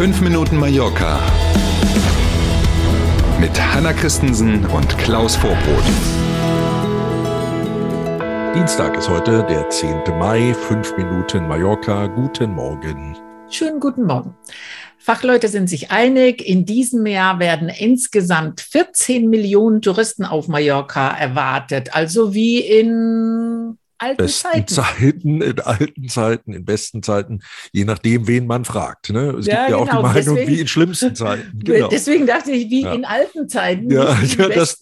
5 Minuten Mallorca mit Hanna Christensen und Klaus Vorbrot. Dienstag ist heute der 10. Mai, 5 Minuten Mallorca. Guten Morgen. Schönen guten Morgen. Fachleute sind sich einig, in diesem Jahr werden insgesamt 14 Millionen Touristen auf Mallorca erwartet, also wie in alten besten Zeiten. Zeiten, in alten Zeiten, in besten Zeiten, je nachdem, wen man fragt. Ne? Es Ja, gibt ja auch die genau, Meinung, deswegen- wie in schlimmsten Zeiten. Genau. Deswegen dachte ich, wie Ja. in alten Zeiten. Ja, ja, im das-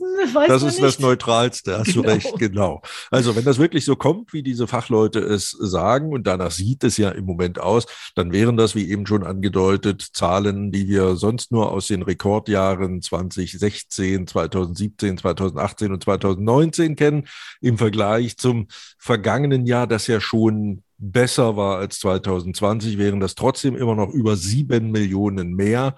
Das ist das nicht. Neutralste, hast du Genau. recht, genau. Also wenn das wirklich so kommt, wie diese Fachleute es sagen, und danach sieht es ja im Moment aus, dann wären das, wie eben schon angedeutet, Zahlen, die wir sonst nur aus den Rekordjahren 2016, 2017, 2018 und 2019 kennen, im Vergleich zum vergangenen Jahr, das ja schon besser war als 2020, wären das trotzdem immer noch über sieben Millionen mehr.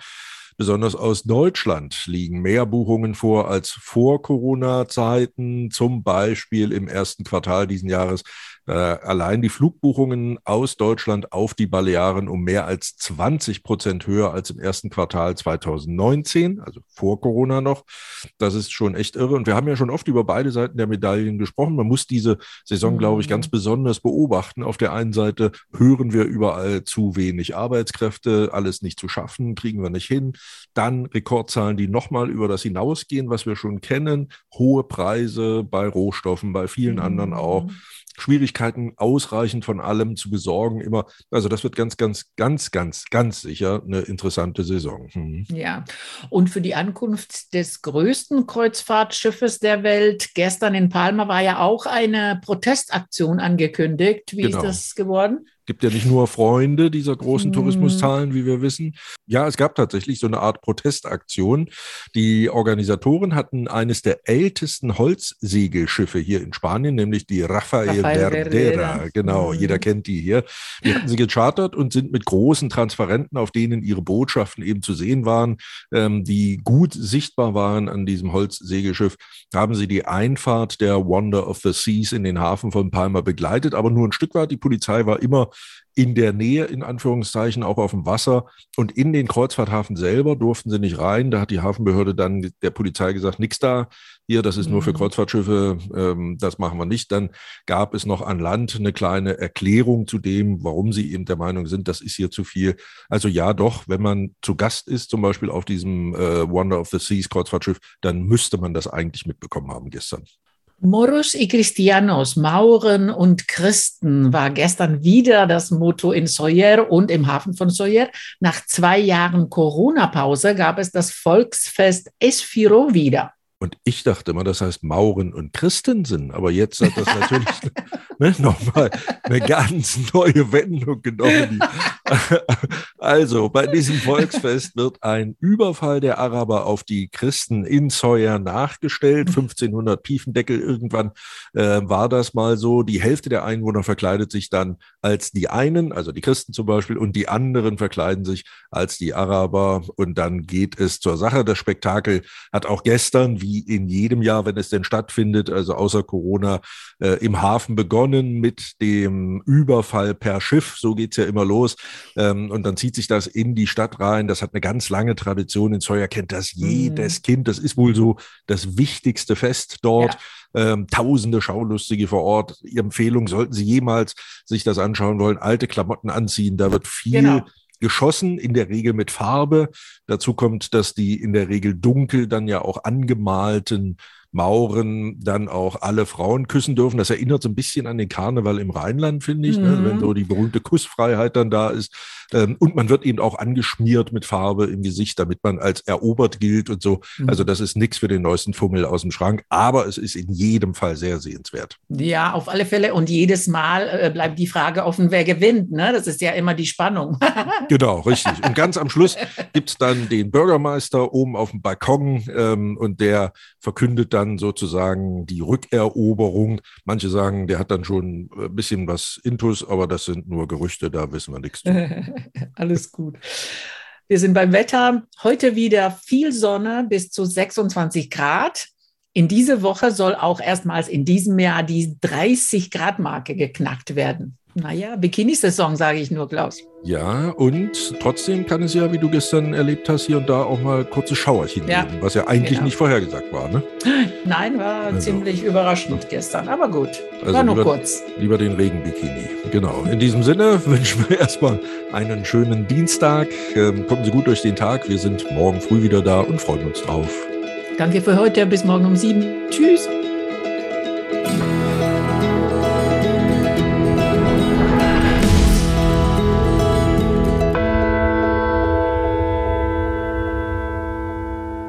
Besonders aus Deutschland liegen mehr Buchungen vor als vor Corona-Zeiten, zum Beispiel im ersten Quartal diesen Jahres. Äh, allein die Flugbuchungen aus Deutschland auf die Balearen um mehr als 20 Prozent höher als im ersten Quartal 2019, also vor Corona noch. Das ist schon echt irre. Und wir haben ja schon oft über beide Seiten der Medaillen gesprochen. Man muss diese Saison, glaube ich, Mhm. ganz besonders beobachten. Auf der einen Seite hören wir überall zu wenig Arbeitskräfte, alles nicht zu schaffen, kriegen wir nicht hin. Dann Rekordzahlen, die nochmal über das hinausgehen, was wir schon kennen. Hohe Preise bei Rohstoffen, bei vielen anderen auch. Schwierigkeiten, ausreichend von allem zu besorgen, immer. Also das wird ganz, ganz, ganz, ganz, ganz sicher eine interessante Saison. Hm. Ja, und für die Ankunft des größten Kreuzfahrtschiffes der Welt, gestern in Palma war ja auch eine Protestaktion angekündigt. Wie Genau. ist das geworden? Gibt ja nicht nur Freunde dieser großen Mhm. Tourismuszahlen, wie wir wissen. Ja, es gab tatsächlich so eine Art Protestaktion. Die Organisatoren hatten eines der ältesten Holzsegelschiffe hier in Spanien, nämlich die Rafael, Rafael Verdera. Verdera. Genau, Mhm. jeder kennt die hier. Die hatten sie gechartert und sind mit großen Transparenten, auf denen ihre Botschaften eben zu sehen waren, ähm, die gut sichtbar waren an diesem Holzsegelschiff, haben sie die Einfahrt der Wonder of the Seas in den Hafen von Palma begleitet, aber nur ein Stück weit. Die Polizei war immer in der Nähe, in Anführungszeichen, auch auf dem Wasser. Und in den Kreuzfahrthafen selber durften sie nicht rein. Da hat die Hafenbehörde dann der Polizei gesagt, nix da. Hier, das ist nur für Mhm. Kreuzfahrtschiffe, ähm, das machen wir nicht. Dann gab es noch an Land eine kleine Erklärung zu dem, warum sie eben der Meinung sind, das ist hier zu viel. Also ja, doch, wenn man zu Gast ist, zum Beispiel auf diesem äh, Wonder of the Seas Kreuzfahrtschiff, dann müsste man das eigentlich mitbekommen haben gestern. Moros y Cristianos, Mauren und Christen, war gestern wieder das Motto in Soller und im Hafen von Soller. Nach zwei Jahren Corona-Pause gab es das Volksfest Esfiro wieder. Und ich dachte immer, das heißt Mauren und Christensen. Aber jetzt hat das natürlich ne, nochmal eine ganz neue Wendung genommen. Die, also, bei diesem Volksfest wird ein Überfall der Araber auf die Christen in Sawyer nachgestellt. 1500 Piefendeckel irgendwann äh, war das mal so. Die Hälfte der Einwohner verkleidet sich dann als die einen, also die Christen zum Beispiel, und die anderen verkleiden sich als die Araber. Und dann geht es zur Sache. Das Spektakel hat auch gestern, wie in jedem Jahr, wenn es denn stattfindet, also außer Corona, äh, im Hafen begonnen mit dem Überfall per Schiff. So geht's ja immer los. Ähm, und dann zieht sich das in die Stadt rein. Das hat eine ganz lange Tradition. In Sawyer kennt das jedes Kind. Das ist wohl so das wichtigste Fest dort. Ähm, tausende Schaulustige vor Ort. Die Empfehlung, sollten Sie jemals sich das anschauen wollen, alte Klamotten anziehen. Da wird viel Genau. geschossen, in der Regel mit Farbe. Dazu kommt, dass die in der Regel dunkel dann ja auch angemalten Mauren dann auch alle Frauen küssen dürfen. Das erinnert so ein bisschen an den Karneval im Rheinland, finde ich, ne? Mhm. wenn so die berühmte Kussfreiheit dann da ist. Ähm, und man wird eben auch angeschmiert mit Farbe im Gesicht, damit man als erobert gilt und so. Mhm. Also das ist nichts für den neuesten Fummel aus dem Schrank, aber es ist in jedem Fall sehr sehenswert. Ja, auf alle Fälle. Und jedes Mal äh, bleibt die Frage offen, wer gewinnt. Ne? Das ist ja immer die Spannung. Genau, richtig. Und ganz am Schluss gibt's dann den Bürgermeister oben auf dem Balkon ähm, und der verkündet dann sozusagen die Rückeroberung. Manche sagen, der hat dann schon ein bisschen was Intus, aber das sind nur Gerüchte, da wissen wir nichts. Alles gut. Wir sind beim Wetter. Heute wieder viel Sonne bis zu 26 Grad. In diese Woche soll auch erstmals in diesem Jahr die 30 Grad Marke geknackt werden. Naja, Bikini-Saison, sage ich nur, Klaus. Ja, und trotzdem kann es ja, wie du gestern erlebt hast, hier und da auch mal kurze Schauerchen Ja, geben, was ja eigentlich genau. nicht vorhergesagt war. Ne? Nein, war Also. ziemlich überraschend gestern, aber gut. Also war nur lieber- kurz. Lieber den Regenbikini. Genau. In diesem Sinne wünschen wir erstmal einen schönen Dienstag. Ähm, kommen Sie gut durch den Tag. Wir sind morgen früh wieder da und freuen uns drauf. Danke für heute. Bis morgen um sieben. Tschüss.